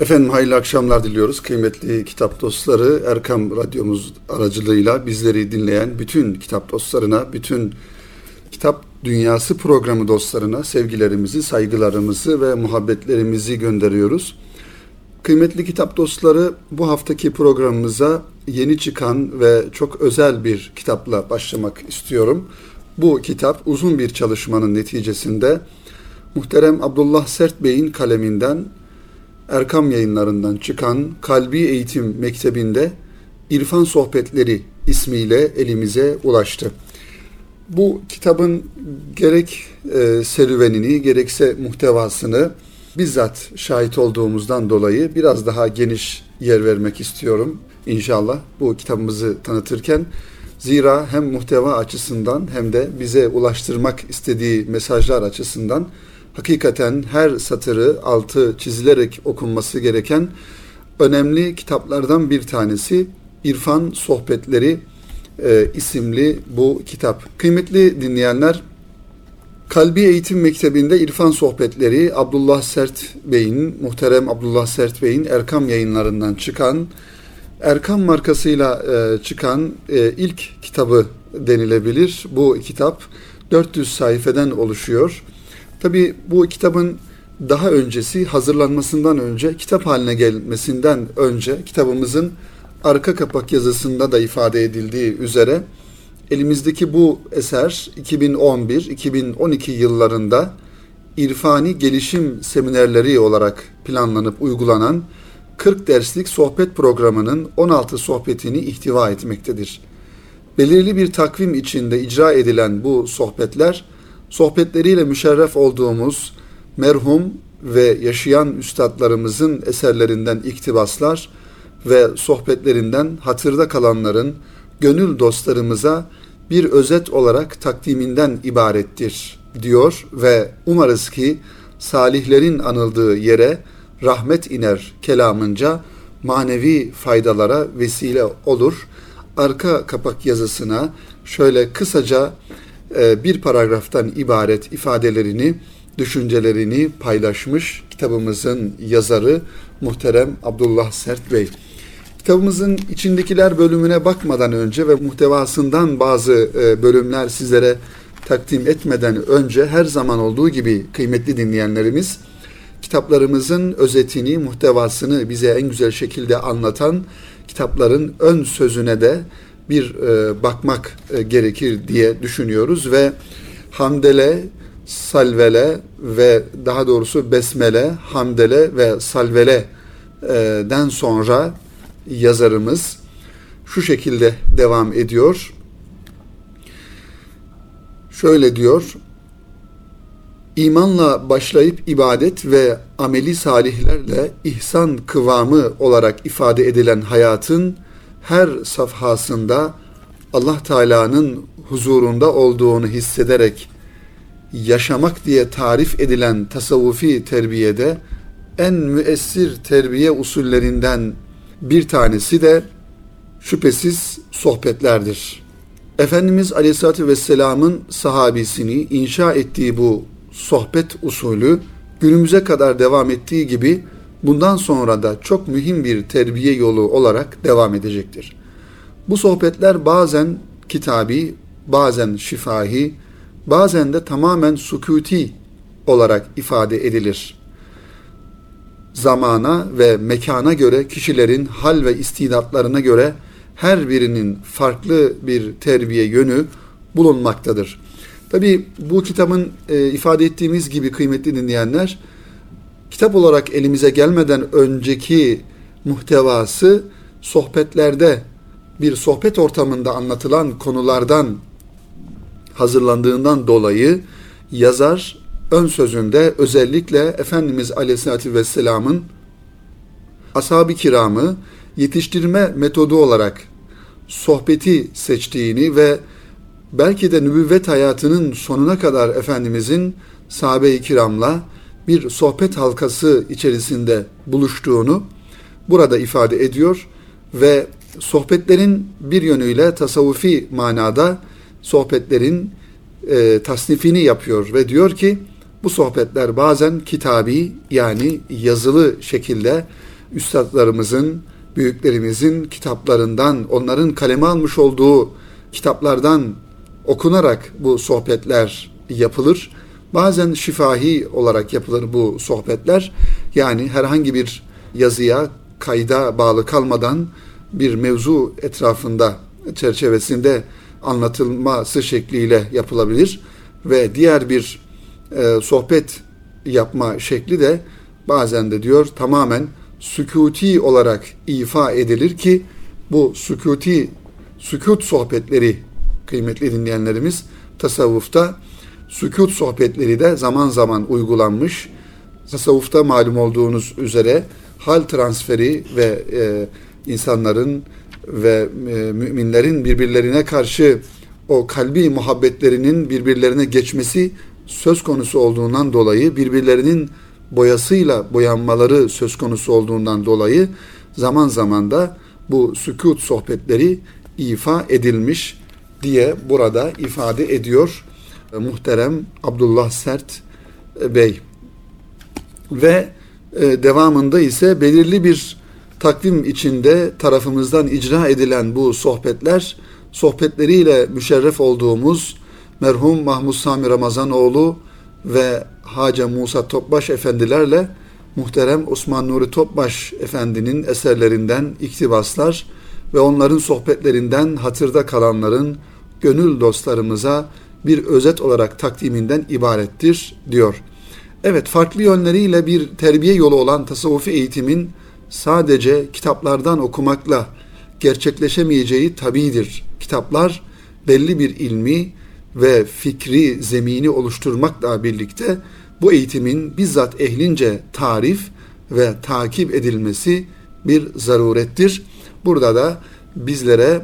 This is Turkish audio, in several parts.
Efendim hayırlı akşamlar diliyoruz. Kıymetli kitap dostları Erkam Radyomuz aracılığıyla bizleri dinleyen bütün kitap dostlarına, bütün kitap dünyası programı dostlarına sevgilerimizi, saygılarımızı ve muhabbetlerimizi gönderiyoruz. Kıymetli kitap dostları bu haftaki programımıza yeni çıkan ve çok özel bir kitapla başlamak istiyorum. Bu kitap uzun bir çalışmanın neticesinde muhterem Abdullah Sert Bey'in kaleminden Erkam yayınlarından çıkan Kalbi Eğitim Mektebi'nde İrfan Sohbetleri ismiyle elimize ulaştı. Bu kitabın gerek e, serüvenini gerekse muhtevasını bizzat şahit olduğumuzdan dolayı biraz daha geniş yer vermek istiyorum inşallah bu kitabımızı tanıtırken. Zira hem muhteva açısından hem de bize ulaştırmak istediği mesajlar açısından hakikaten her satırı altı çizilerek okunması gereken önemli kitaplardan bir tanesi İrfan Sohbetleri e, isimli bu kitap. Kıymetli dinleyenler, Kalbi Eğitim Mektebi'nde İrfan Sohbetleri Abdullah Sert Bey'in, muhterem Abdullah Sert Bey'in Erkam yayınlarından çıkan, Erkam markasıyla e, çıkan e, ilk kitabı denilebilir. Bu kitap 400 sayfeden oluşuyor. Tabi bu kitabın daha öncesi hazırlanmasından önce kitap haline gelmesinden önce kitabımızın arka kapak yazısında da ifade edildiği üzere elimizdeki bu eser 2011-2012 yıllarında irfani gelişim seminerleri olarak planlanıp uygulanan 40 derslik sohbet programının 16 sohbetini ihtiva etmektedir. Belirli bir takvim içinde icra edilen bu sohbetler sohbetleriyle müşerref olduğumuz merhum ve yaşayan üstadlarımızın eserlerinden iktibaslar ve sohbetlerinden hatırda kalanların gönül dostlarımıza bir özet olarak takdiminden ibarettir diyor ve umarız ki salihlerin anıldığı yere rahmet iner kelamınca manevi faydalara vesile olur. Arka kapak yazısına şöyle kısaca bir paragraftan ibaret ifadelerini, düşüncelerini paylaşmış kitabımızın yazarı muhterem Abdullah Sert Bey. Kitabımızın içindekiler bölümüne bakmadan önce ve muhtevasından bazı e, bölümler sizlere takdim etmeden önce her zaman olduğu gibi kıymetli dinleyenlerimiz kitaplarımızın özetini, muhtevasını bize en güzel şekilde anlatan kitapların ön sözüne de bir e, bakmak e, gerekir diye düşünüyoruz ve hamdele, salvele ve daha doğrusu besmele, hamdele ve salvele'den sonra yazarımız şu şekilde devam ediyor. Şöyle diyor. İmanla başlayıp ibadet ve ameli salihlerle ihsan kıvamı olarak ifade edilen hayatın her safhasında Allah Teala'nın huzurunda olduğunu hissederek yaşamak diye tarif edilen tasavvufi terbiyede en müessir terbiye usullerinden bir tanesi de şüphesiz sohbetlerdir. Efendimiz Aleyhisselatü Vesselam'ın sahabisini inşa ettiği bu sohbet usulü günümüze kadar devam ettiği gibi bundan sonra da çok mühim bir terbiye yolu olarak devam edecektir. Bu sohbetler bazen kitabi, bazen şifahi, bazen de tamamen sukuti olarak ifade edilir. Zamana ve mekana göre kişilerin hal ve istidatlarına göre her birinin farklı bir terbiye yönü bulunmaktadır. Tabi bu kitabın e, ifade ettiğimiz gibi kıymetli dinleyenler, kitap olarak elimize gelmeden önceki muhtevası sohbetlerde bir sohbet ortamında anlatılan konulardan hazırlandığından dolayı yazar ön sözünde özellikle Efendimiz Aleyhisselatü Vesselam'ın ashab-ı kiramı yetiştirme metodu olarak sohbeti seçtiğini ve belki de nübüvvet hayatının sonuna kadar Efendimizin sahabe-i kiramla bir sohbet halkası içerisinde buluştuğunu burada ifade ediyor ve sohbetlerin bir yönüyle tasavvufi manada sohbetlerin e, tasnifini yapıyor ve diyor ki Bu sohbetler bazen kitabi yani yazılı şekilde üstadlarımızın, büyüklerimizin kitaplarından, onların kaleme almış olduğu kitaplardan okunarak bu sohbetler yapılır. Bazen şifahi olarak yapılır bu sohbetler. Yani herhangi bir yazıya, kayda bağlı kalmadan bir mevzu etrafında, çerçevesinde anlatılması şekliyle yapılabilir ve diğer bir e, sohbet yapma şekli de bazen de diyor tamamen sükuti olarak ifa edilir ki bu sükuti sükut sohbetleri kıymetli dinleyenlerimiz tasavvufta sükut sohbetleri de zaman zaman uygulanmış. Tasavvufta malum olduğunuz üzere hal transferi ve e, insanların ve e, müminlerin birbirlerine karşı o kalbi muhabbetlerinin birbirlerine geçmesi söz konusu olduğundan dolayı birbirlerinin boyasıyla boyanmaları söz konusu olduğundan dolayı zaman zaman da bu sükut sohbetleri ifa edilmiş diye burada ifade ediyor muhterem Abdullah Sert e, Bey. Ve e, devamında ise belirli bir takvim içinde tarafımızdan icra edilen bu sohbetler sohbetleriyle müşerref olduğumuz merhum Mahmud Sami Ramazanoğlu ve Hace Musa Topbaş efendilerle muhterem Osman Nuri Topbaş efendinin eserlerinden iktibaslar ve onların sohbetlerinden hatırda kalanların gönül dostlarımıza bir özet olarak takdiminden ibarettir diyor. Evet farklı yönleriyle bir terbiye yolu olan tasavvufi eğitimin sadece kitaplardan okumakla gerçekleşemeyeceği tabidir. Kitaplar belli bir ilmi ve fikri zemini oluşturmakla birlikte bu eğitimin bizzat ehlince tarif ve takip edilmesi bir zarurettir. Burada da bizlere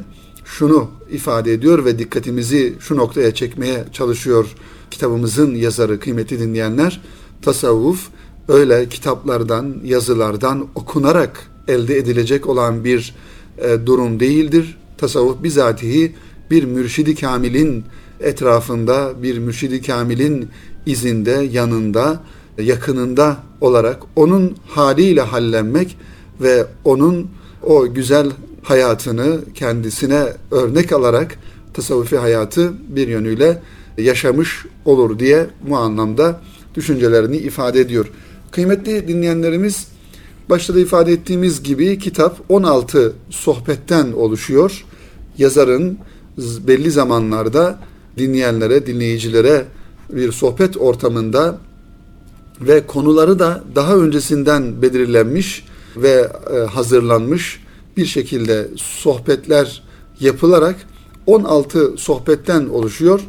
şunu ifade ediyor ve dikkatimizi şu noktaya çekmeye çalışıyor kitabımızın yazarı kıymetli dinleyenler. Tasavvuf öyle kitaplardan, yazılardan okunarak elde edilecek olan bir e, durum değildir. Tasavvuf bizatihi bir mürşidi kamilin etrafında, bir mürşidi kamilin izinde, yanında, yakınında olarak onun haliyle hallenmek ve onun o güzel hayatını kendisine örnek alarak tasavvufi hayatı bir yönüyle yaşamış olur diye bu anlamda düşüncelerini ifade ediyor. Kıymetli dinleyenlerimiz başta da ifade ettiğimiz gibi kitap 16 sohbetten oluşuyor. Yazarın belli zamanlarda dinleyenlere, dinleyicilere bir sohbet ortamında ve konuları da daha öncesinden belirlenmiş ve e, hazırlanmış bir şekilde sohbetler yapılarak 16 sohbetten oluşuyor.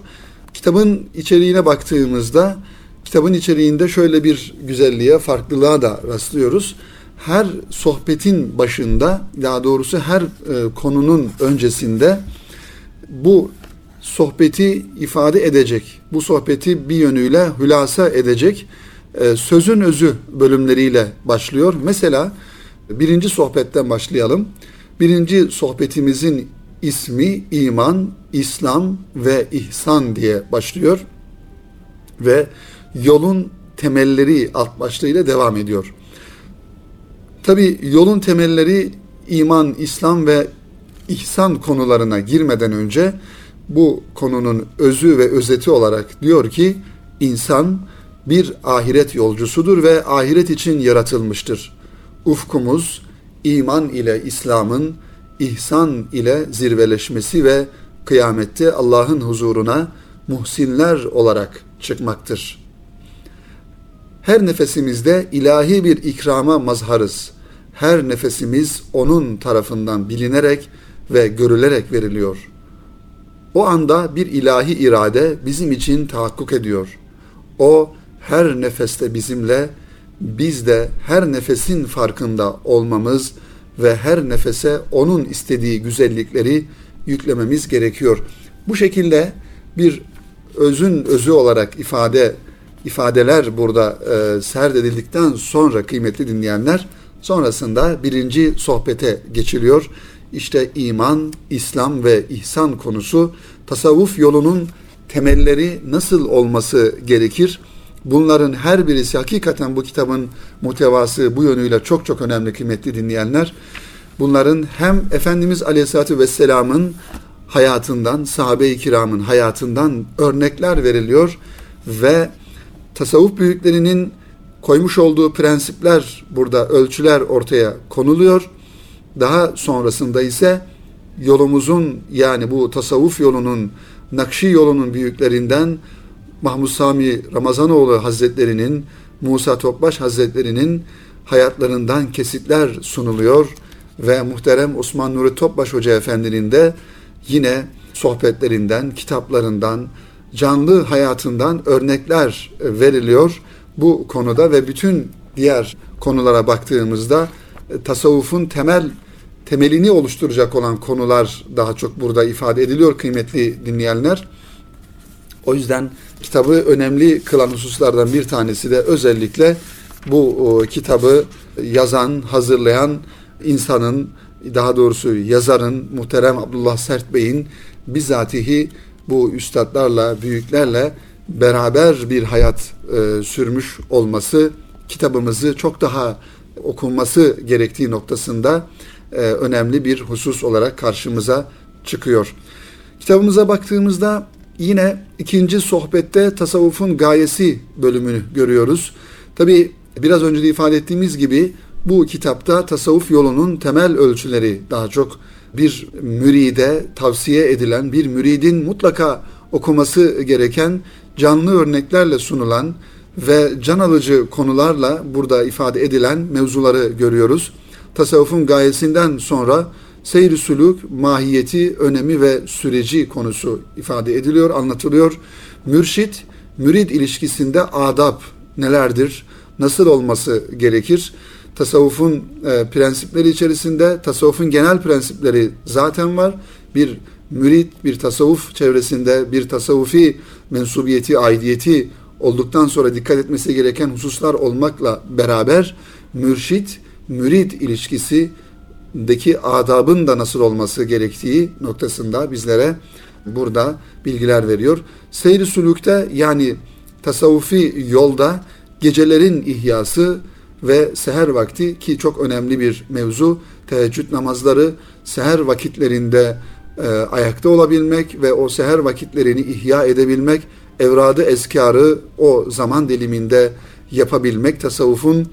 Kitabın içeriğine baktığımızda kitabın içeriğinde şöyle bir güzelliğe, farklılığa da rastlıyoruz. Her sohbetin başında, daha doğrusu her e, konunun öncesinde bu sohbeti ifade edecek, bu sohbeti bir yönüyle hülasa edecek e, sözün özü bölümleriyle başlıyor. Mesela birinci sohbetten başlayalım. Birinci sohbetimizin ismi iman, İslam ve ihsan diye başlıyor ve yolun temelleri alt başlığıyla devam ediyor. Tabi yolun temelleri iman, İslam ve ihsan konularına girmeden önce bu konunun özü ve özeti olarak diyor ki insan bir ahiret yolcusudur ve ahiret için yaratılmıştır. Ufkumuz iman ile İslam'ın ihsan ile zirveleşmesi ve kıyamette Allah'ın huzuruna muhsinler olarak çıkmaktır. Her nefesimizde ilahi bir ikrama mazharız. Her nefesimiz onun tarafından bilinerek ve görülerek veriliyor. O anda bir ilahi irade bizim için tahakkuk ediyor. O her nefeste bizimle, biz de her nefesin farkında olmamız ve her nefese onun istediği güzellikleri yüklememiz gerekiyor. Bu şekilde bir özün özü olarak ifade ifadeler burada e, serdedildikten sonra kıymetli dinleyenler sonrasında birinci sohbete geçiliyor. İşte iman, İslam ve ihsan konusu tasavvuf yolunun temelleri nasıl olması gerekir? Bunların her birisi hakikaten bu kitabın muhtevası bu yönüyle çok çok önemli kıymetli dinleyenler. Bunların hem Efendimiz Aleyhisselatü Vesselam'ın hayatından, sahabe-i kiramın hayatından örnekler veriliyor ve tasavvuf büyüklerinin koymuş olduğu prensipler burada ölçüler ortaya konuluyor. Daha sonrasında ise yolumuzun yani bu tasavvuf yolunun Nakşi yolunun büyüklerinden Mahmud Sami Ramazanoğlu Hazretlerinin, Musa Topbaş Hazretlerinin hayatlarından kesitler sunuluyor ve muhterem Osman Nuri Topbaş Hoca Efendi'nin de yine sohbetlerinden, kitaplarından, canlı hayatından örnekler veriliyor bu konuda ve bütün diğer konulara baktığımızda e, tasavvufun temel temelini oluşturacak olan konular daha çok burada ifade ediliyor kıymetli dinleyenler. O yüzden kitabı önemli kılan hususlardan bir tanesi de özellikle bu kitabı yazan, hazırlayan insanın, daha doğrusu yazarın, muhterem Abdullah Sert Bey'in bizatihi bu üstadlarla, büyüklerle beraber bir hayat e, sürmüş olması kitabımızı çok daha okunması gerektiği noktasında e, önemli bir husus olarak karşımıza çıkıyor. Kitabımıza baktığımızda yine ikinci sohbette tasavvufun gayesi bölümünü görüyoruz. Tabi biraz önce de ifade ettiğimiz gibi bu kitapta tasavvuf yolunun temel ölçüleri daha çok bir müride tavsiye edilen, bir müridin mutlaka okuması gereken canlı örneklerle sunulan ve can alıcı konularla burada ifade edilen mevzuları görüyoruz. Tasavvufun gayesinden sonra seyr sülük, mahiyeti, önemi ve süreci konusu ifade ediliyor, anlatılıyor. Mürşit, mürid ilişkisinde adab nelerdir, nasıl olması gerekir? Tasavvufun e, prensipleri içerisinde tasavvufun genel prensipleri zaten var. Bir mürid, bir tasavvuf çevresinde bir tasavvufi mensubiyeti, aidiyeti olduktan sonra dikkat etmesi gereken hususlar olmakla beraber mürşit, mürid ilişkisindeki adabın da nasıl olması gerektiği noktasında bizlere burada bilgiler veriyor. Seyri sülükte yani tasavvufi yolda gecelerin ihyası ve seher vakti ki çok önemli bir mevzu teheccüd namazları seher vakitlerinde e, ayakta olabilmek ve o seher vakitlerini ihya edebilmek evradı eskarı o zaman diliminde yapabilmek tasavvufun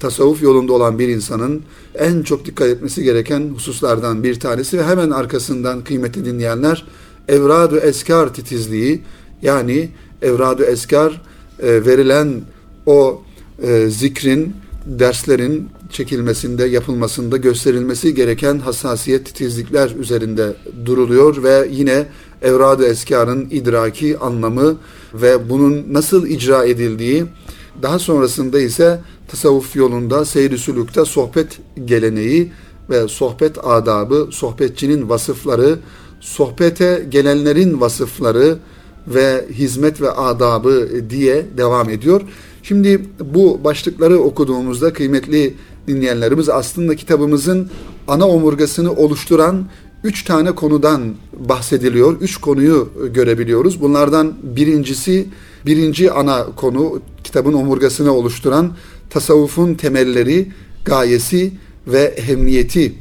tasavvuf yolunda olan bir insanın en çok dikkat etmesi gereken hususlardan bir tanesi ve hemen arkasından kıymetli dinleyenler evradu eskar titizliği yani evradu eskar e, verilen o e, zikrin derslerin çekilmesinde, yapılmasında gösterilmesi gereken hassasiyet, titizlikler üzerinde duruluyor ve yine evrad-ı eskarın idraki anlamı ve bunun nasıl icra edildiği, daha sonrasında ise tasavvuf yolunda seyri sülükte sohbet geleneği ve sohbet adabı, sohbetçinin vasıfları, sohbete gelenlerin vasıfları ve hizmet ve adabı diye devam ediyor. Şimdi bu başlıkları okuduğumuzda kıymetli dinleyenlerimiz aslında kitabımızın ana omurgasını oluşturan üç tane konudan bahsediliyor. Üç konuyu görebiliyoruz. Bunlardan birincisi, birinci ana konu kitabın omurgasını oluşturan tasavvufun temelleri, gayesi ve ehemmiyeti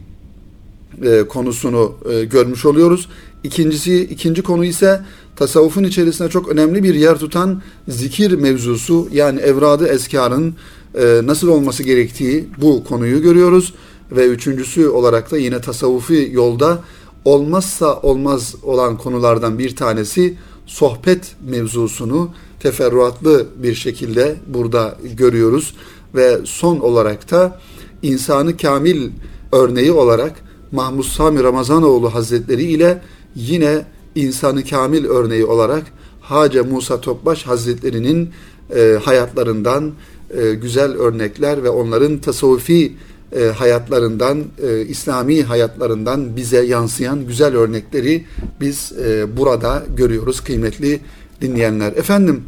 e, konusunu e, görmüş oluyoruz. İkincisi, ikinci konu ise tasavvufun içerisinde çok önemli bir yer tutan zikir mevzusu yani evradı eskarın e, nasıl olması gerektiği bu konuyu görüyoruz. Ve üçüncüsü olarak da yine tasavvufi yolda olmazsa olmaz olan konulardan bir tanesi sohbet mevzusunu teferruatlı bir şekilde burada görüyoruz. Ve son olarak da insanı kamil örneği olarak Mahmud Sami Ramazanoğlu Hazretleri ile yine insanı kamil örneği olarak Hace Musa Topbaş Hazretleri'nin e, hayatlarından e, güzel örnekler ve onların tasavvufi e, hayatlarından, e, İslami hayatlarından bize yansıyan güzel örnekleri biz e, burada görüyoruz kıymetli dinleyenler. Efendim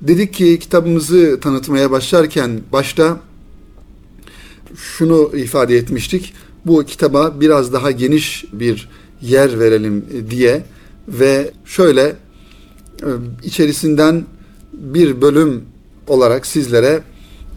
dedik ki kitabımızı tanıtmaya başlarken başta şunu ifade etmiştik. Bu kitaba biraz daha geniş bir yer verelim diye ve şöyle e, içerisinden bir bölüm olarak sizlere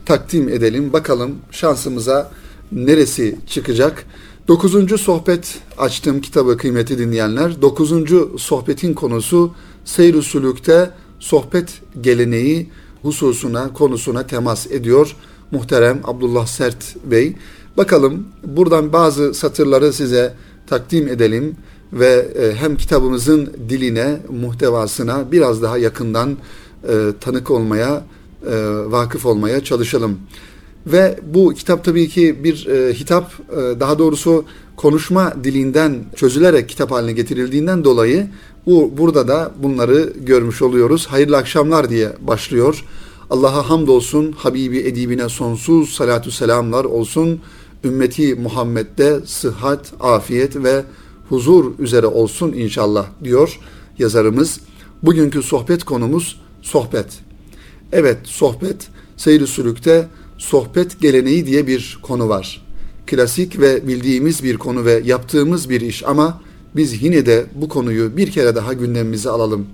takdim edelim. Bakalım şansımıza neresi çıkacak? Dokuzuncu sohbet açtığım kitabı kıymeti dinleyenler. Dokuzuncu sohbetin konusu seyr sülükte sohbet geleneği hususuna, konusuna temas ediyor. Muhterem Abdullah Sert Bey. Bakalım buradan bazı satırları size takdim edelim ve e, hem kitabımızın diline, muhtevasına biraz daha yakından e, tanık olmaya, e, vakıf olmaya çalışalım. Ve bu kitap tabii ki bir e, hitap, e, daha doğrusu konuşma dilinden çözülerek kitap haline getirildiğinden dolayı bu burada da bunları görmüş oluyoruz. Hayırlı akşamlar diye başlıyor. Allah'a hamdolsun, Habibi edibine sonsuz salatu selamlar olsun. Ümmeti Muhammed'de sıhhat, afiyet ve huzur üzere olsun inşallah diyor yazarımız. Bugünkü sohbet konumuz sohbet. Evet sohbet, seyri sülükte sohbet geleneği diye bir konu var. Klasik ve bildiğimiz bir konu ve yaptığımız bir iş ama biz yine de bu konuyu bir kere daha gündemimize alalım.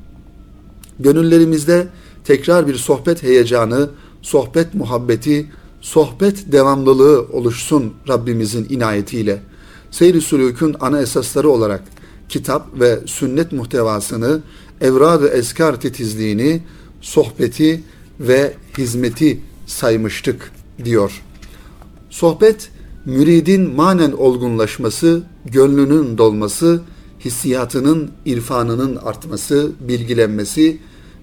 Gönüllerimizde tekrar bir sohbet heyecanı, sohbet muhabbeti, sohbet devamlılığı oluşsun Rabbimizin inayetiyle. Seyri sülükün ana esasları olarak kitap ve sünnet muhtevasını, evrad-ı eskar titizliğini, sohbeti ve hizmeti saymıştık diyor. Sohbet, müridin manen olgunlaşması, gönlünün dolması, hissiyatının, irfanının artması, bilgilenmesi,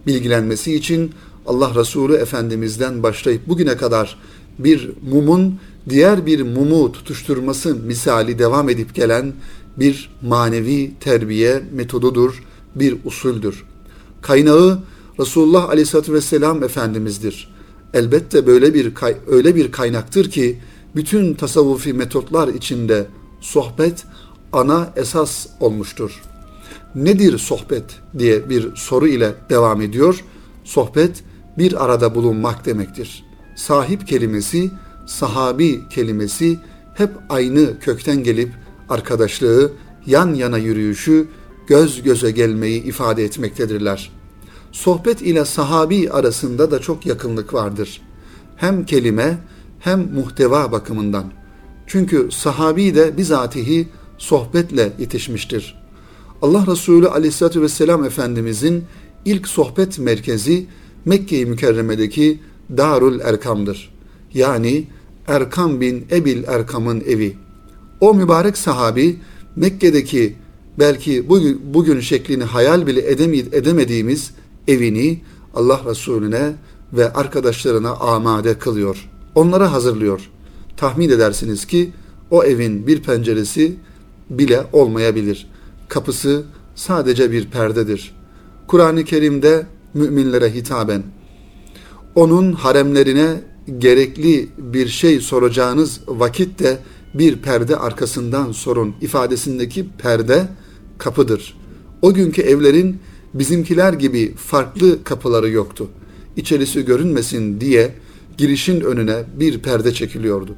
bilgilenmesi için Allah Resulü Efendimiz'den başlayıp bugüne kadar bir mumun diğer bir mumu tutuşturması misali devam edip gelen bir manevi terbiye metodudur, bir usuldür. Kaynağı Resulullah Aleyhisselatü Vesselam Efendimiz'dir. Elbette böyle bir öyle bir kaynaktır ki bütün tasavvufi metotlar içinde sohbet ana esas olmuştur. Nedir sohbet diye bir soru ile devam ediyor. Sohbet bir arada bulunmak demektir. Sahip kelimesi, sahabi kelimesi hep aynı kökten gelip arkadaşlığı, yan yana yürüyüşü, göz göze gelmeyi ifade etmektedirler. Sohbet ile sahabi arasında da çok yakınlık vardır. Hem kelime hem muhteva bakımından. Çünkü sahabi de bizatihi sohbetle yetişmiştir. Allah Resulü aleyhissalatü vesselam Efendimizin ilk sohbet merkezi Mekke-i Mükerreme'deki Darul Erkam'dır. Yani Erkam bin Ebil Erkam'ın evi. O mübarek sahabi Mekke'deki belki bugün, bugün şeklini hayal bile edemediğimiz evini Allah Resulüne ve arkadaşlarına amade kılıyor. Onlara hazırlıyor. Tahmin edersiniz ki o evin bir penceresi bile olmayabilir. Kapısı sadece bir perdedir. Kur'an-ı Kerim'de müminlere hitaben onun haremlerine gerekli bir şey soracağınız vakitte bir perde arkasından sorun ifadesindeki perde kapıdır. O günkü evlerin bizimkiler gibi farklı kapıları yoktu. İçerisi görünmesin diye girişin önüne bir perde çekiliyordu.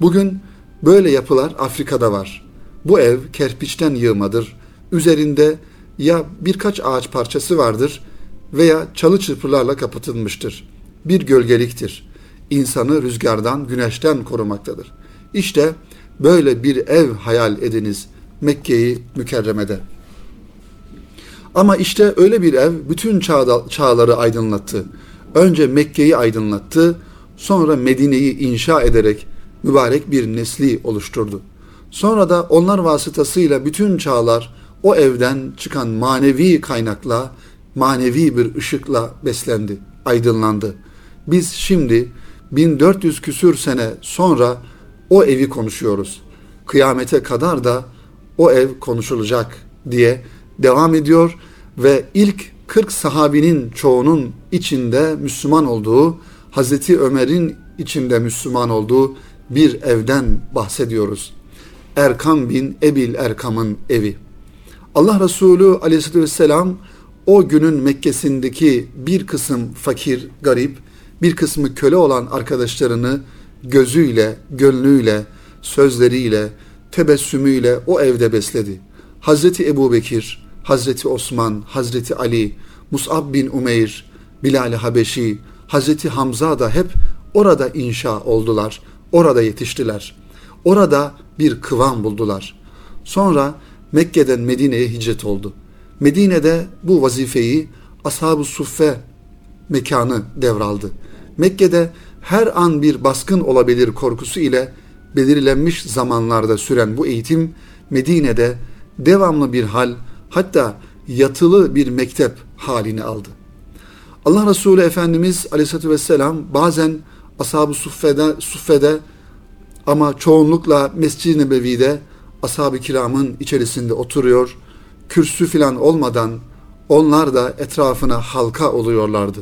Bugün böyle yapılar Afrika'da var. Bu ev kerpiçten yığmadır. Üzerinde ya birkaç ağaç parçası vardır veya çalı çırpılarla kapatılmıştır. Bir gölgeliktir. İnsanı rüzgardan, güneşten korumaktadır. İşte böyle bir ev hayal ediniz Mekke'yi mükerremede. Ama işte öyle bir ev bütün çağda, çağları aydınlattı. Önce Mekke'yi aydınlattı, sonra Medine'yi inşa ederek mübarek bir nesli oluşturdu. Sonra da onlar vasıtasıyla bütün çağlar o evden çıkan manevi kaynakla, manevi bir ışıkla beslendi, aydınlandı. Biz şimdi 1400 küsür sene sonra o evi konuşuyoruz. Kıyamete kadar da o ev konuşulacak diye devam ediyor ve ilk 40 sahabinin çoğunun içinde Müslüman olduğu, Hazreti Ömer'in içinde Müslüman olduğu bir evden bahsediyoruz. Erkam bin Ebil Erkam'ın evi. Allah Resulü aleyhissalatü vesselam o günün Mekke'sindeki bir kısım fakir, garip, bir kısmı köle olan arkadaşlarını gözüyle, gönlüyle, sözleriyle, tebessümüyle o evde besledi. Hazreti Ebu Bekir, Hazreti Osman, Hazreti Ali, Mus'ab bin Umeyr, Bilal-i Habeşi, Hazreti Hamza da hep orada inşa oldular. Orada yetiştiler. Orada bir kıvam buldular. Sonra Mekke'den Medine'ye hicret oldu. Medine'de bu vazifeyi Ashab-ı Suffe mekanı devraldı. Mekke'de her an bir baskın olabilir korkusu ile belirlenmiş zamanlarda süren bu eğitim Medine'de devamlı bir hal hatta yatılı bir mektep halini aldı. Allah Resulü Efendimiz Aleyhisselatü Vesselam bazen Ashab-ı Suffe'de, Suffe'de ama çoğunlukla Mescid-i Nebevi'de ashab-ı kiramın içerisinde oturuyor, kürsü filan olmadan onlar da etrafına halka oluyorlardı.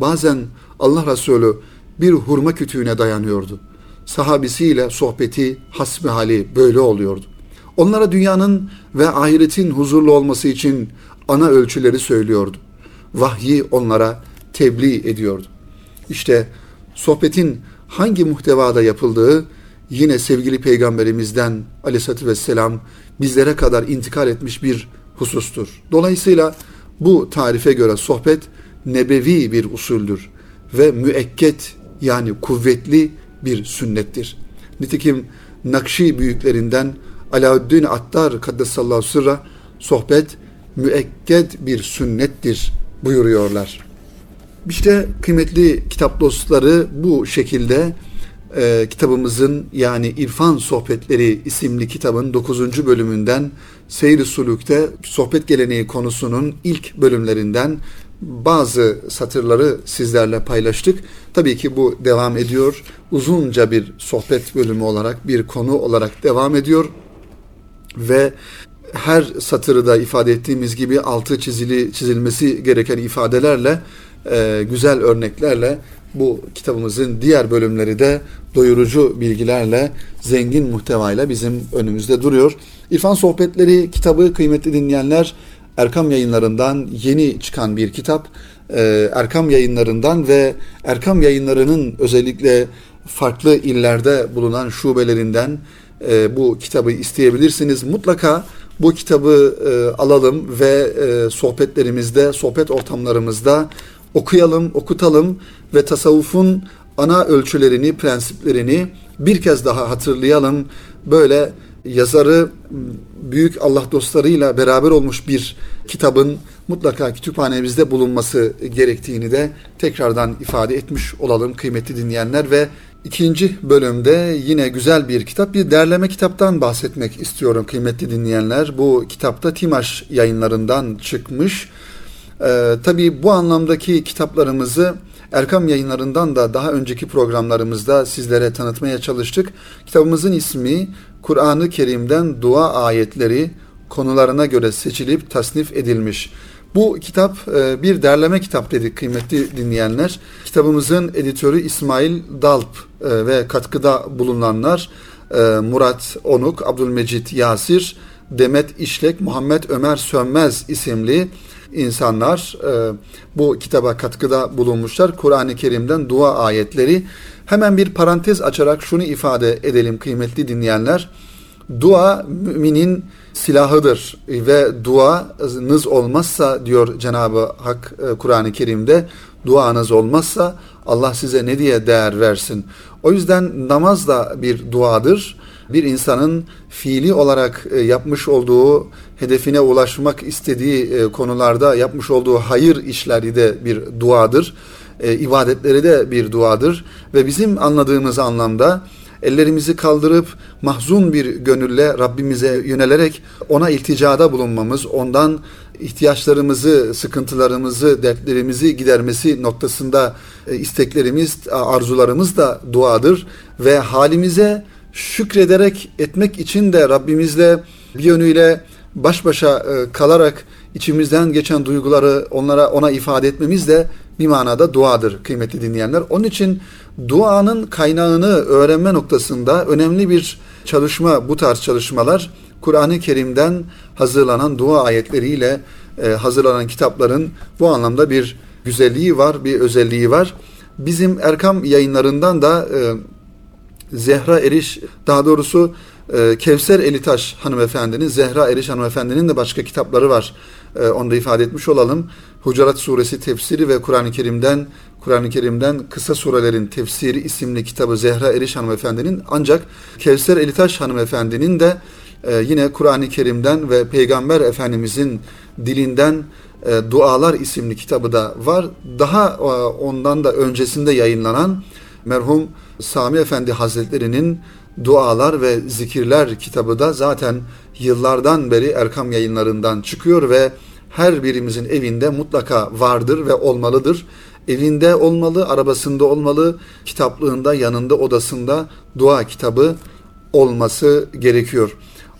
Bazen Allah Resulü bir hurma kütüğüne dayanıyordu. Sahabisiyle sohbeti, hasbihali böyle oluyordu. Onlara dünyanın ve ahiretin huzurlu olması için ana ölçüleri söylüyordu. Vahyi onlara tebliğ ediyordu. İşte sohbetin hangi muhtevada yapıldığı yine sevgili peygamberimizden aleyhissalatü vesselam bizlere kadar intikal etmiş bir husustur. Dolayısıyla bu tarife göre sohbet nebevi bir usuldür ve müekket yani kuvvetli bir sünnettir. Nitekim Nakşi büyüklerinden Alaaddin Attar Kaddesallahu Sırra sohbet müekked bir sünnettir buyuruyorlar. İşte kıymetli kitap dostları bu şekilde e, kitabımızın yani İrfan Sohbetleri isimli kitabın 9. bölümünden Seyri Suluk'te sohbet geleneği konusunun ilk bölümlerinden bazı satırları sizlerle paylaştık. Tabii ki bu devam ediyor. Uzunca bir sohbet bölümü olarak, bir konu olarak devam ediyor. Ve her satırı da ifade ettiğimiz gibi altı çizili çizilmesi gereken ifadelerle, e, güzel örneklerle bu kitabımızın diğer bölümleri de doyurucu bilgilerle, zengin muhtevayla bizim önümüzde duruyor. İrfan Sohbetleri kitabı kıymetli dinleyenler Erkam yayınlarından yeni çıkan bir kitap. Ee, Erkam yayınlarından ve Erkam yayınlarının özellikle farklı illerde bulunan şubelerinden e, bu kitabı isteyebilirsiniz. Mutlaka bu kitabı e, alalım ve e, sohbetlerimizde, sohbet ortamlarımızda okuyalım, okutalım ve tasavvufun ana ölçülerini, prensiplerini bir kez daha hatırlayalım. Böyle yazarı büyük Allah dostlarıyla beraber olmuş bir kitabın mutlaka kütüphanemizde bulunması gerektiğini de tekrardan ifade etmiş olalım kıymetli dinleyenler ve ikinci bölümde yine güzel bir kitap, bir derleme kitaptan bahsetmek istiyorum kıymetli dinleyenler. Bu kitapta Timaş yayınlarından çıkmış. Ee, tabii bu anlamdaki kitaplarımızı Erkam yayınlarından da daha önceki programlarımızda sizlere tanıtmaya çalıştık. Kitabımızın ismi Kur'an-ı Kerim'den dua ayetleri konularına göre seçilip tasnif edilmiş. Bu kitap e, bir derleme kitap dedik kıymetli dinleyenler. Kitabımızın editörü İsmail Dalp e, ve katkıda bulunanlar e, Murat Onuk, Abdülmecit Yasir, Demet İşlek, Muhammed Ömer Sönmez isimli insanlar bu kitaba katkıda bulunmuşlar. Kur'an-ı Kerim'den dua ayetleri. Hemen bir parantez açarak şunu ifade edelim kıymetli dinleyenler. Dua müminin silahıdır ve duanız olmazsa diyor Cenab-ı Hak e, Kur'an-ı Kerim'de duanız olmazsa Allah size ne diye değer versin. O yüzden namaz da bir duadır bir insanın fiili olarak e, yapmış olduğu hedefine ulaşmak istediği e, konularda yapmış olduğu hayır işleri de bir duadır. İbadetleri de bir duadır ve bizim anladığımız anlamda ellerimizi kaldırıp mahzun bir gönülle Rabbimize yönelerek ona ilticada bulunmamız, ondan ihtiyaçlarımızı, sıkıntılarımızı, dertlerimizi gidermesi noktasında isteklerimiz, arzularımız da duadır ve halimize şükrederek etmek için de Rabbimizle bir yönüyle baş başa e, kalarak içimizden geçen duyguları onlara ona ifade etmemiz de bir manada duadır kıymetli dinleyenler. Onun için duanın kaynağını öğrenme noktasında önemli bir çalışma bu tarz çalışmalar Kur'an-ı Kerim'den hazırlanan dua ayetleriyle e, hazırlanan kitapların bu anlamda bir güzelliği var, bir özelliği var. Bizim Erkam yayınlarından da e, Zehra Eriş daha doğrusu e, Kevser Elitaş hanımefendinin, Zehra Eriş hanımefendinin de başka kitapları var. E, onu da ifade etmiş olalım. Hucurat suresi tefsiri ve Kur'an-ı Kerim'den Kur'an-ı Kerim'den Kısa Surelerin Tefsiri isimli kitabı Zehra Eriş hanımefendinin ancak Kevser Elitaş hanımefendinin de e, yine Kur'an-ı Kerim'den ve Peygamber Efendimizin dilinden e, Dualar isimli kitabı da var. Daha e, ondan da öncesinde yayınlanan merhum Sami Efendi Hazretleri'nin Dualar ve Zikirler kitabı da zaten yıllardan beri Erkam yayınlarından çıkıyor ve her birimizin evinde mutlaka vardır ve olmalıdır. Evinde olmalı, arabasında olmalı, kitaplığında, yanında, odasında dua kitabı olması gerekiyor.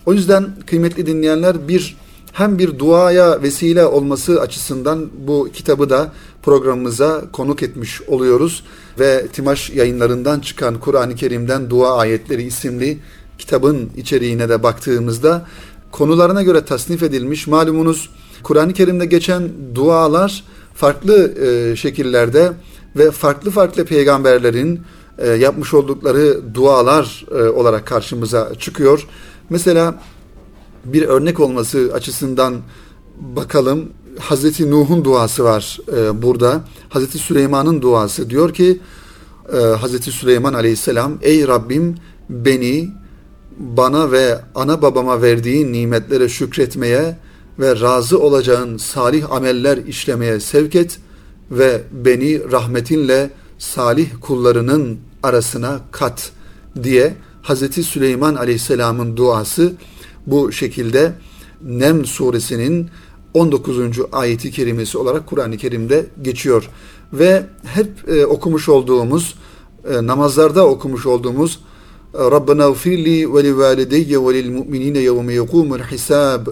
O yüzden kıymetli dinleyenler bir hem bir duaya vesile olması açısından bu kitabı da programımıza konuk etmiş oluyoruz ve Timaş yayınlarından çıkan Kur'an-ı Kerim'den Dua Ayetleri isimli kitabın içeriğine de baktığımızda konularına göre tasnif edilmiş malumunuz Kur'an-ı Kerim'de geçen dualar farklı e, şekillerde ve farklı farklı peygamberlerin e, yapmış oldukları dualar e, olarak karşımıza çıkıyor. Mesela bir örnek olması açısından bakalım. Hazreti Nuh'un duası var e, burada. Hazreti Süleyman'ın duası diyor ki e, Hazreti Süleyman Aleyhisselam ey Rabbim beni bana ve ana babama verdiğin nimetlere şükretmeye ve razı olacağın salih ameller işlemeye sevk et ve beni rahmetinle salih kullarının arasına kat diye Hazreti Süleyman Aleyhisselam'ın duası bu şekilde Nem suresinin 19. ayeti kerimesi olarak Kur'an-ı Kerim'de geçiyor. Ve hep e, okumuş olduğumuz, e, namazlarda okumuş olduğumuz Rabbena ufirli ve li valideyye ve lil mu'minine yevme yekumul hisab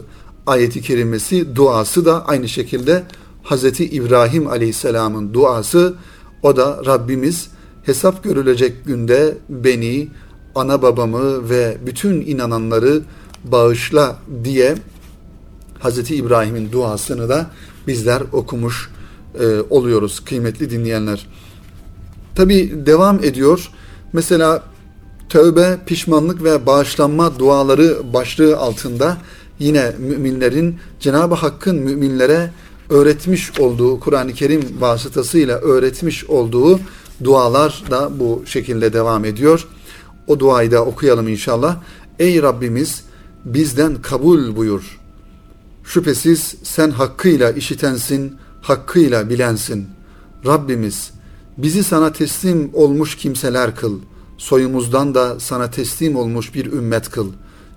ayeti kerimesi duası da aynı şekilde Hazreti İbrahim Aleyhisselam'ın duası o da Rabbimiz hesap görülecek günde beni, ana babamı ve bütün inananları bağışla diye Hazreti İbrahim'in duasını da bizler okumuş e, oluyoruz kıymetli dinleyenler. Tabi devam ediyor. Mesela tövbe, pişmanlık ve bağışlanma duaları başlığı altında yine müminlerin Cenab-ı Hakk'ın müminlere öğretmiş olduğu Kur'an-ı Kerim vasıtasıyla öğretmiş olduğu dualar da bu şekilde devam ediyor. O duayı da okuyalım inşallah. Ey Rabbimiz bizden kabul buyur. Şüphesiz sen hakkıyla işitensin, hakkıyla bilensin. Rabbimiz bizi sana teslim olmuş kimseler kıl. Soyumuzdan da sana teslim olmuş bir ümmet kıl.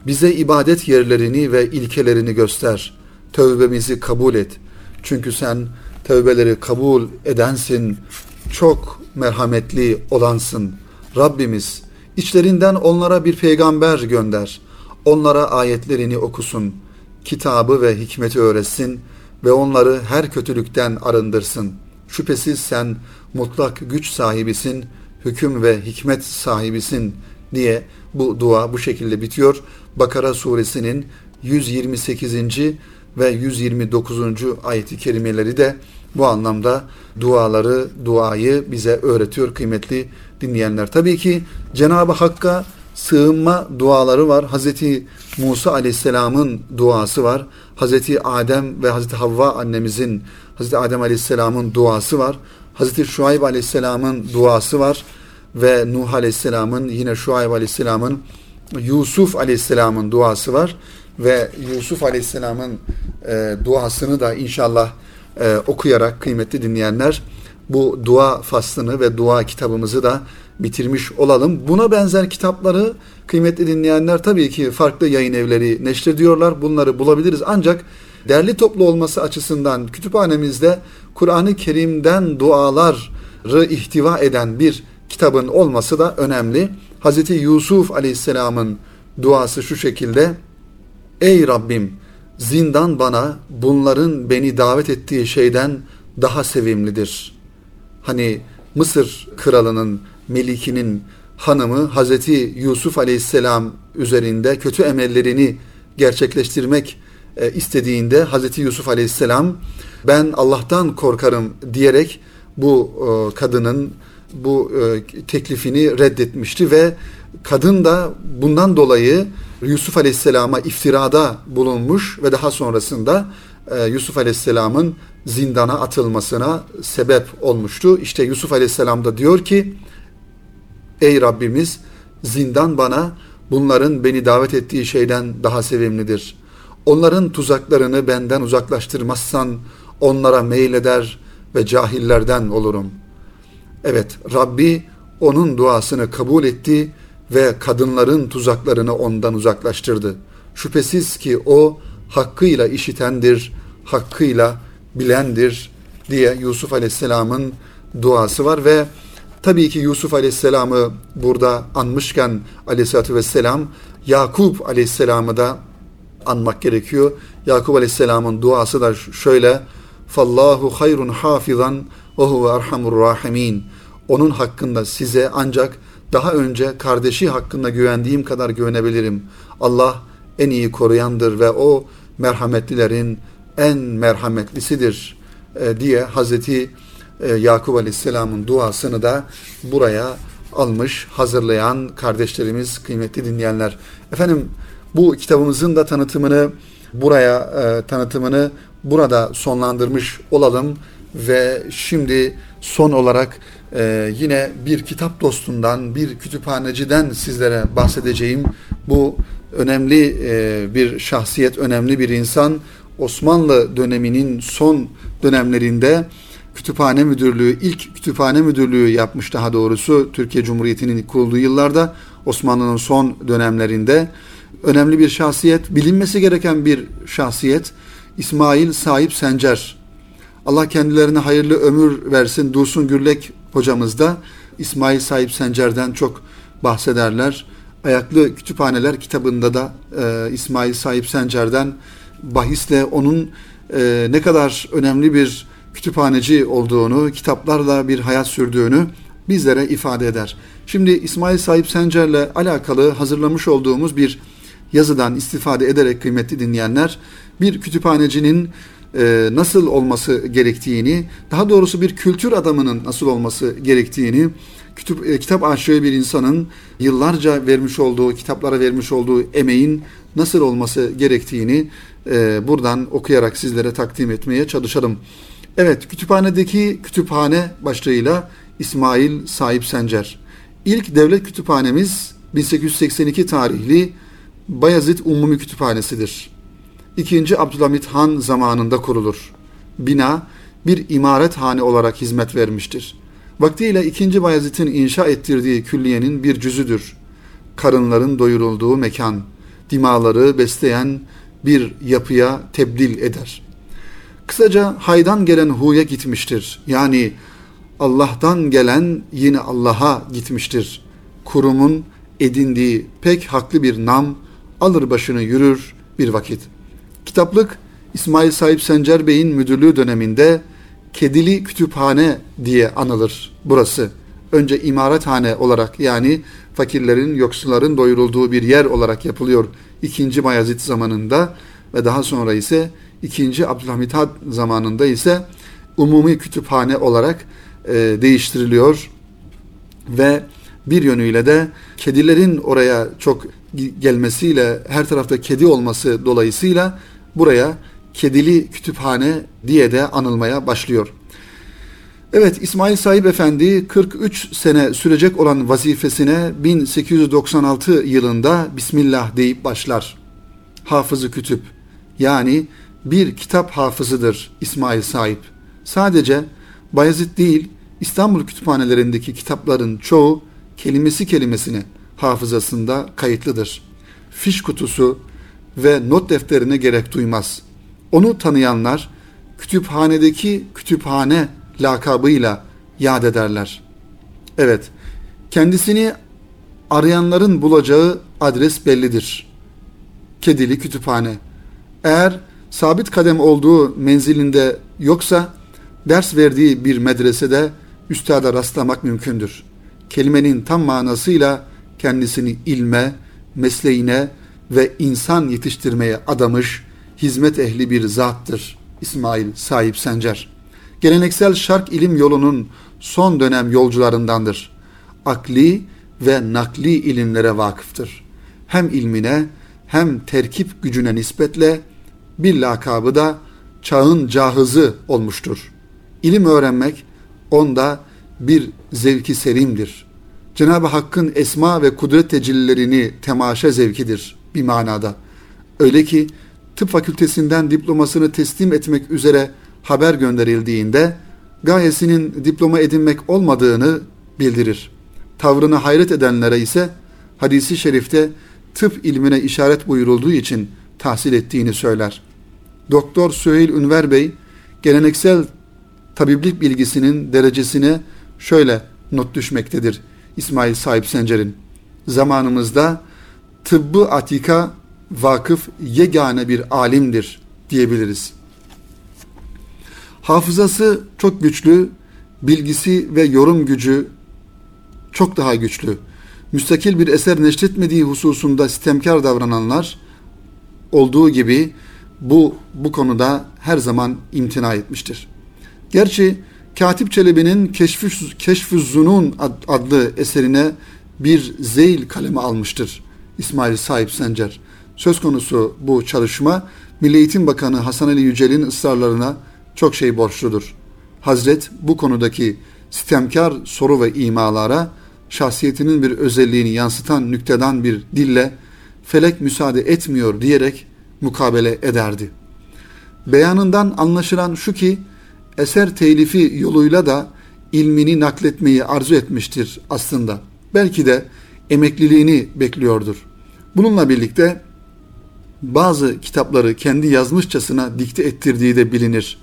Bize ibadet yerlerini ve ilkelerini göster. Tövbemizi kabul et. Çünkü sen tövbeleri kabul edensin. Çok merhametli olansın. Rabbimiz içlerinden onlara bir peygamber gönder. Onlara ayetlerini okusun. Kitabı ve hikmeti öğretsin ve onları her kötülükten arındırsın. Şüphesiz sen mutlak güç sahibisin, hüküm ve hikmet sahibisin diye bu dua bu şekilde bitiyor. Bakara suresinin 128. ve 129. ayeti kerimeleri de bu anlamda duaları, duayı bize öğretiyor kıymetli dinleyenler. Tabii ki Cenab-ı Hakk'a sığınma duaları var. Hazreti Musa Aleyhisselam'ın duası var. Hazreti Adem ve Hazreti Havva annemizin, Hazreti Adem Aleyhisselam'ın duası var. Hazreti Şuayb Aleyhisselam'ın duası var ve Nuh Aleyhisselam'ın yine Şuayb Aleyhisselam'ın Yusuf Aleyhisselam'ın duası var ve Yusuf Aleyhisselam'ın e, duasını da inşallah e, okuyarak kıymetli dinleyenler bu dua faslını ve dua kitabımızı da bitirmiş olalım. Buna benzer kitapları kıymetli dinleyenler tabii ki farklı yayın evleri neşrediyorlar. Bunları bulabiliriz ancak derli toplu olması açısından kütüphanemizde Kur'an-ı Kerim'den duaları ihtiva eden bir kitabın olması da önemli. Hz. Yusuf Aleyhisselam'ın duası şu şekilde. Ey Rabbim zindan bana bunların beni davet ettiği şeyden daha sevimlidir. Hani Mısır kralının, melikinin hanımı Hazreti Yusuf Aleyhisselam üzerinde kötü emellerini gerçekleştirmek e, istediğinde Hazreti Yusuf Aleyhisselam ben Allah'tan korkarım diyerek bu e, kadının bu e, teklifini reddetmişti ve kadın da bundan dolayı Yusuf Aleyhisselam'a iftirada bulunmuş ve daha sonrasında e, Yusuf Aleyhisselam'ın zindana atılmasına sebep olmuştu. İşte Yusuf Aleyhisselam da diyor ki Ey Rabbimiz zindan bana bunların beni davet ettiği şeyden daha sevimlidir. Onların tuzaklarını benden uzaklaştırmazsan onlara meyleder ve cahillerden olurum. Evet Rabbi onun duasını kabul etti ve kadınların tuzaklarını ondan uzaklaştırdı. Şüphesiz ki o hakkıyla işitendir, hakkıyla bilendir diye Yusuf Aleyhisselam'ın duası var ve tabii ki Yusuf Aleyhisselam'ı burada anmışken Aleyhisselatü Vesselam Yakup Aleyhisselam'ı da anmak gerekiyor. Yakup Aleyhisselam'ın duası da şöyle Fallahu hayrun hafizan ve huve erhamur rahimin. Onun hakkında size ancak daha önce kardeşi hakkında güvendiğim kadar güvenebilirim. Allah en iyi koruyandır ve o merhametlilerin en merhametlisidir e, diye Hazreti e, Yakup Aleyhisselam'ın duasını da buraya almış, hazırlayan kardeşlerimiz, kıymetli dinleyenler. Efendim bu kitabımızın da tanıtımını buraya e, tanıtımını burada sonlandırmış olalım ve şimdi son olarak e, yine bir kitap dostundan, bir kütüphaneciden sizlere bahsedeceğim. Bu önemli e, bir şahsiyet, önemli bir insan. Osmanlı döneminin son dönemlerinde kütüphane müdürlüğü, ilk kütüphane müdürlüğü yapmış daha doğrusu Türkiye Cumhuriyeti'nin kurulduğu yıllarda Osmanlı'nın son dönemlerinde önemli bir şahsiyet, bilinmesi gereken bir şahsiyet İsmail Sahip Sencer. Allah kendilerine hayırlı ömür versin. Dursun Gürlek hocamız da İsmail Sahip Sencer'den çok bahsederler. Ayaklı Kütüphaneler kitabında da e, İsmail Sahip Sencer'den bahisle onun e, ne kadar önemli bir kütüphaneci olduğunu, kitaplarla bir hayat sürdüğünü bizlere ifade eder. Şimdi İsmail Sahip Sencer'le alakalı hazırlamış olduğumuz bir yazıdan istifade ederek kıymetli dinleyenler bir kütüphanecinin e, nasıl olması gerektiğini, daha doğrusu bir kültür adamının nasıl olması gerektiğini, kütüp, e, kitap aşığı bir insanın yıllarca vermiş olduğu, kitaplara vermiş olduğu emeğin nasıl olması gerektiğini e, buradan okuyarak sizlere takdim etmeye çalışalım. Evet, kütüphanedeki kütüphane başlığıyla İsmail Sahip Sencer. İlk devlet kütüphanemiz 1882 tarihli Bayezid Umumi Kütüphanesi'dir. İkinci Abdülhamit Han zamanında kurulur. Bina bir imarethane olarak hizmet vermiştir. Vaktiyle 2. Bayezid'in inşa ettirdiği külliyenin bir cüzüdür. Karınların doyurulduğu mekan, dimaları besleyen bir yapıya tebdil eder. Kısaca haydan gelen huya gitmiştir. Yani Allah'tan gelen yine Allah'a gitmiştir. Kurumun edindiği pek haklı bir nam alır başını yürür bir vakit. Kitaplık İsmail Sahip Sencer Bey'in müdürlüğü döneminde Kedili Kütüphane diye anılır burası. Önce imarethane olarak yani fakirlerin, yoksulların doyurulduğu bir yer olarak yapılıyor 2. Bayezid zamanında ve daha sonra ise 2. Abdülhamit Han zamanında ise umumi kütüphane olarak e, değiştiriliyor ve bir yönüyle de kedilerin oraya çok gelmesiyle her tarafta kedi olması dolayısıyla buraya kedili kütüphane diye de anılmaya başlıyor. Evet İsmail Sahip Efendi 43 sene sürecek olan vazifesine 1896 yılında Bismillah deyip başlar. Hafızı kütüp yani bir kitap hafızıdır İsmail Sahip. Sadece Bayezid değil İstanbul kütüphanelerindeki kitapların çoğu kelimesi kelimesine hafızasında kayıtlıdır. Fiş kutusu ve not defterine gerek duymaz. Onu tanıyanlar kütüphanedeki kütüphane lakabıyla yad ederler. Evet, kendisini arayanların bulacağı adres bellidir. Kedili kütüphane. Eğer sabit kadem olduğu menzilinde yoksa ders verdiği bir medresede üstada rastlamak mümkündür. Kelimenin tam manasıyla kendisini ilme, mesleğine ve insan yetiştirmeye adamış hizmet ehli bir zattır İsmail Sahip Sencer. Geleneksel şark ilim yolunun son dönem yolcularındandır. Akli ve nakli ilimlere vakıftır. Hem ilmine hem terkip gücüne nispetle bir lakabı da çağın cahızı olmuştur. İlim öğrenmek onda bir zevki serimdir. Cenab-ı Hakk'ın esma ve kudret tecillilerini temaşa zevkidir bir manada. Öyle ki tıp fakültesinden diplomasını teslim etmek üzere haber gönderildiğinde gayesinin diploma edinmek olmadığını bildirir. Tavrını hayret edenlere ise hadisi şerifte tıp ilmine işaret buyurulduğu için tahsil ettiğini söyler. Doktor Süheyl Ünver Bey geleneksel tabiplik bilgisinin derecesine şöyle not düşmektedir İsmail Sahip Sencer'in. Zamanımızda tıbbı atika vakıf yegane bir alimdir diyebiliriz. Hafızası çok güçlü, bilgisi ve yorum gücü çok daha güçlü. Müstakil bir eser neşretmediği hususunda sistemkar davrananlar olduğu gibi bu bu konuda her zaman imtina etmiştir. Gerçi Katip Çelebi'nin Keşfü, Zunun adlı eserine bir zeyl kalemi almıştır İsmail Sahip Sencer. Söz konusu bu çalışma Milli Eğitim Bakanı Hasan Ali Yücel'in ısrarlarına çok şey borçludur. Hazret bu konudaki sistemkar soru ve imalara şahsiyetinin bir özelliğini yansıtan nükteden bir dille felek müsaade etmiyor diyerek mukabele ederdi. Beyanından anlaşılan şu ki eser telifi yoluyla da ilmini nakletmeyi arzu etmiştir aslında. Belki de emekliliğini bekliyordur. Bununla birlikte bazı kitapları kendi yazmışçasına dikte ettirdiği de bilinir.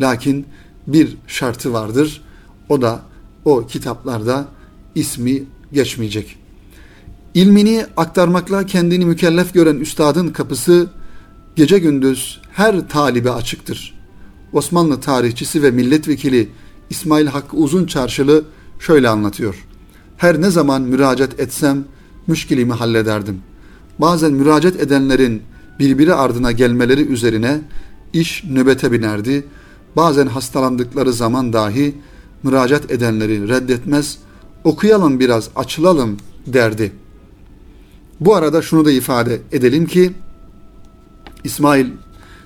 Lakin bir şartı vardır. O da o kitaplarda ismi geçmeyecek. İlmini aktarmakla kendini mükellef gören üstadın kapısı gece gündüz her talibe açıktır. Osmanlı tarihçisi ve milletvekili İsmail Hakkı Uzun Çarşılı şöyle anlatıyor. Her ne zaman müracaat etsem müşkilimi hallederdim. Bazen müracaat edenlerin birbiri ardına gelmeleri üzerine iş nöbete binerdi. Bazen hastalandıkları zaman dahi müracaat edenleri reddetmez, okuyalım biraz, açılalım derdi. Bu arada şunu da ifade edelim ki İsmail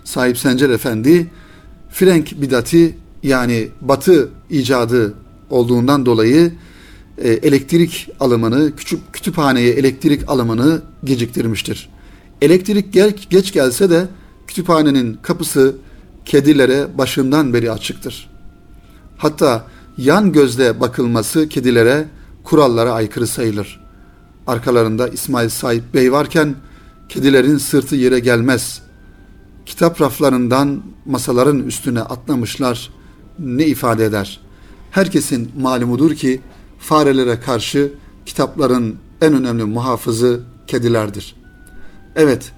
Sahip Sencer Efendi Frenk bidati yani batı icadı olduğundan dolayı e, elektrik alımını, küçük kütüphaneye elektrik alımını geciktirmiştir. Elektrik geç, geç gelse de kütüphanenin kapısı kedilere başından beri açıktır. Hatta yan gözle bakılması kedilere, kurallara aykırı sayılır. Arkalarında İsmail Sahip Bey varken kedilerin sırtı yere gelmez. Kitap raflarından masaların üstüne atlamışlar. Ne ifade eder? Herkesin malumudur ki farelere karşı kitapların en önemli muhafızı kedilerdir. Evet,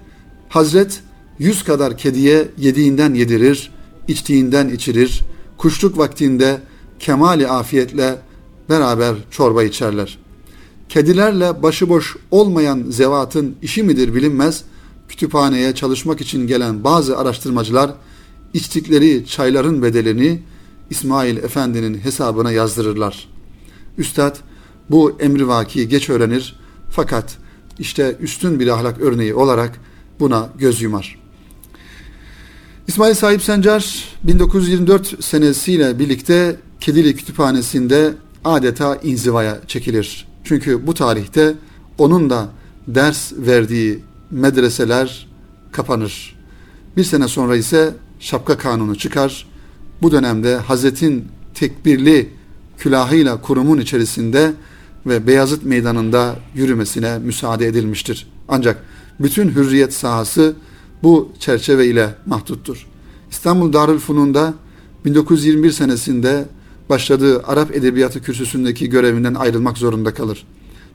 Hazret yüz kadar kediye yediğinden yedirir, içtiğinden içirir, kuşluk vaktinde kemali afiyetle beraber çorba içerler. Kedilerle başıboş olmayan zevatın işi midir bilinmez, kütüphaneye çalışmak için gelen bazı araştırmacılar içtikleri çayların bedelini İsmail Efendi'nin hesabına yazdırırlar. Üstad bu emri vaki geç öğrenir fakat işte üstün bir ahlak örneği olarak buna göz yumar. İsmail Sahip Sencar 1924 senesiyle birlikte Kedili Kütüphanesi'nde adeta inzivaya çekilir. Çünkü bu tarihte onun da ders verdiği medreseler kapanır. Bir sene sonra ise şapka kanunu çıkar. Bu dönemde Hazretin tekbirli külahıyla kurumun içerisinde ve Beyazıt Meydanı'nda yürümesine müsaade edilmiştir. Ancak bütün hürriyet sahası bu çerçeve ile mahduttur. İstanbul Darülfunun'da 1921 senesinde başladığı Arap Edebiyatı kürsüsündeki görevinden ayrılmak zorunda kalır.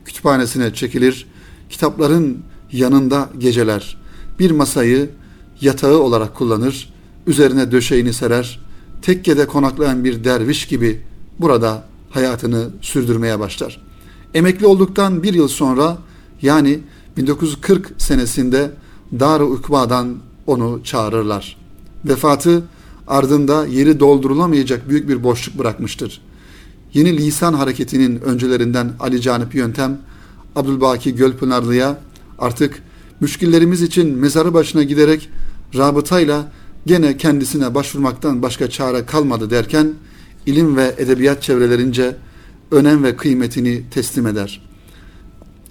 Kütüphanesine çekilir, kitapların yanında geceler. Bir masayı yatağı olarak kullanır, üzerine döşeğini serer, tekkede konaklayan bir derviş gibi burada hayatını sürdürmeye başlar. Emekli olduktan bir yıl sonra yani 1940 senesinde Dar-ı Ukba'dan onu çağırırlar. Vefatı ardında yeri doldurulamayacak büyük bir boşluk bırakmıştır. Yeni lisan hareketinin öncelerinden Ali Canip Yöntem, Abdülbaki Gölpınarlı'ya artık müşkillerimiz için mezarı başına giderek rabıtayla gene kendisine başvurmaktan başka çare kalmadı derken ilim ve edebiyat çevrelerince önem ve kıymetini teslim eder.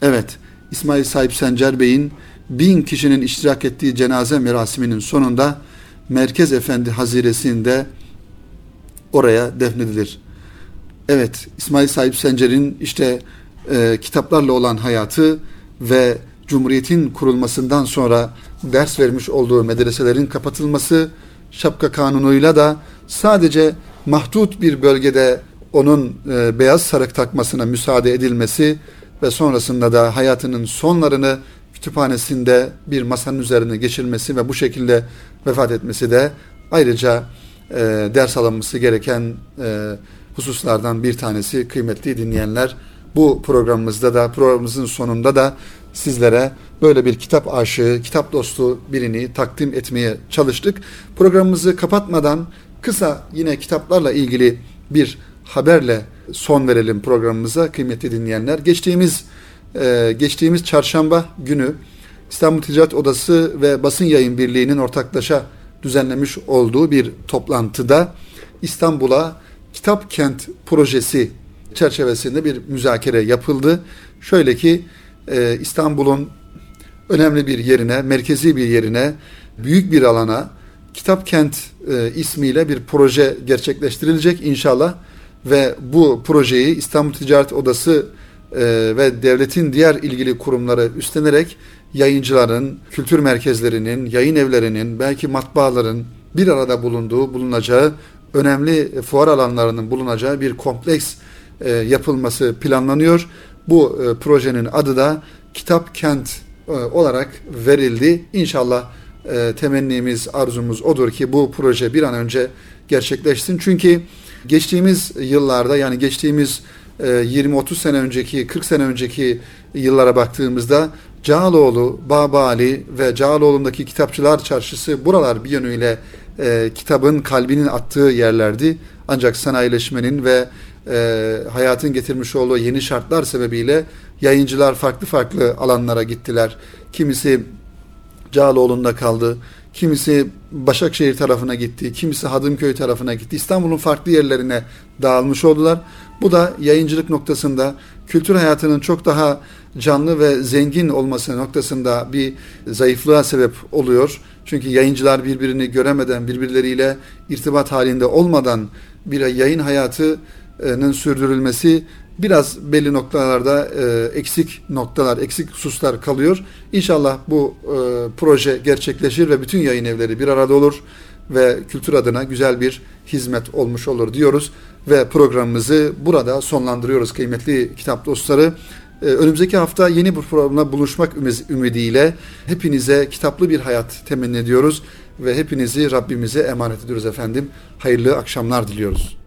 Evet, İsmail Sahip Sencer Bey'in bin kişinin iştirak ettiği cenaze merasiminin sonunda Merkez Efendi Haziresi'nde oraya defnedilir. Evet, İsmail Sahip Sencer'in işte e, kitaplarla olan hayatı ve Cumhuriyet'in kurulmasından sonra ders vermiş olduğu medreselerin kapatılması, şapka kanunuyla da sadece mahdut bir bölgede onun e, beyaz sarık takmasına müsaade edilmesi ve sonrasında da hayatının sonlarını kütüphanesinde bir masanın üzerine geçirmesi ve bu şekilde vefat etmesi de ayrıca e, ders alınması gereken e, hususlardan bir tanesi kıymetli dinleyenler. Bu programımızda da programımızın sonunda da sizlere böyle bir kitap aşığı, kitap dostu birini takdim etmeye çalıştık. Programımızı kapatmadan kısa yine kitaplarla ilgili bir haberle son verelim programımıza kıymetli dinleyenler. Geçtiğimiz e, geçtiğimiz çarşamba günü İstanbul Ticaret Odası ve Basın Yayın Birliği'nin ortaklaşa düzenlemiş olduğu bir toplantıda İstanbul'a Kitap Kent projesi çerçevesinde bir müzakere yapıldı. Şöyle ki e, İstanbul'un önemli bir yerine, merkezi bir yerine, büyük bir alana Kitap Kent e, ismiyle bir proje gerçekleştirilecek inşallah ve bu projeyi İstanbul Ticaret Odası e, ve devletin diğer ilgili kurumları üstlenerek yayıncıların, kültür merkezlerinin, yayın evlerinin, belki matbaaların bir arada bulunduğu, bulunacağı önemli fuar alanlarının bulunacağı bir kompleks e, yapılması planlanıyor. Bu e, projenin adı da Kitap Kent e, olarak verildi. İnşallah e, temennimiz, arzumuz odur ki bu proje bir an önce gerçekleşsin. Çünkü geçtiğimiz yıllarda yani geçtiğimiz 20-30 e, sene önceki, 40 sene önceki yıllara baktığımızda Cağaloğlu, Babali ve Cağaloğlu'ndaki kitapçılar çarşısı buralar bir yönüyle e, kitabın kalbinin attığı yerlerdi. Ancak sanayileşmenin ve e, hayatın getirmiş olduğu yeni şartlar sebebiyle yayıncılar farklı farklı alanlara gittiler. Kimisi Cağaloğlu'nda kaldı, kimisi Başakşehir tarafına gitti, kimisi Hadımköy tarafına gitti. İstanbul'un farklı yerlerine dağılmış oldular. Bu da yayıncılık noktasında kültür hayatının çok daha canlı ve zengin olması noktasında bir zayıflığa sebep oluyor. Çünkü yayıncılar birbirini göremeden, birbirleriyle irtibat halinde olmadan bir yayın hayatının sürdürülmesi biraz belli noktalarda e, eksik noktalar, eksik hususlar kalıyor. İnşallah bu e, proje gerçekleşir ve bütün yayın evleri bir arada olur ve kültür adına güzel bir hizmet olmuş olur diyoruz ve programımızı burada sonlandırıyoruz kıymetli kitap dostları. Ee, önümüzdeki hafta yeni bir programla buluşmak ümidiyle hepinize kitaplı bir hayat temenni ediyoruz ve hepinizi Rabbimize emanet ediyoruz efendim. Hayırlı akşamlar diliyoruz.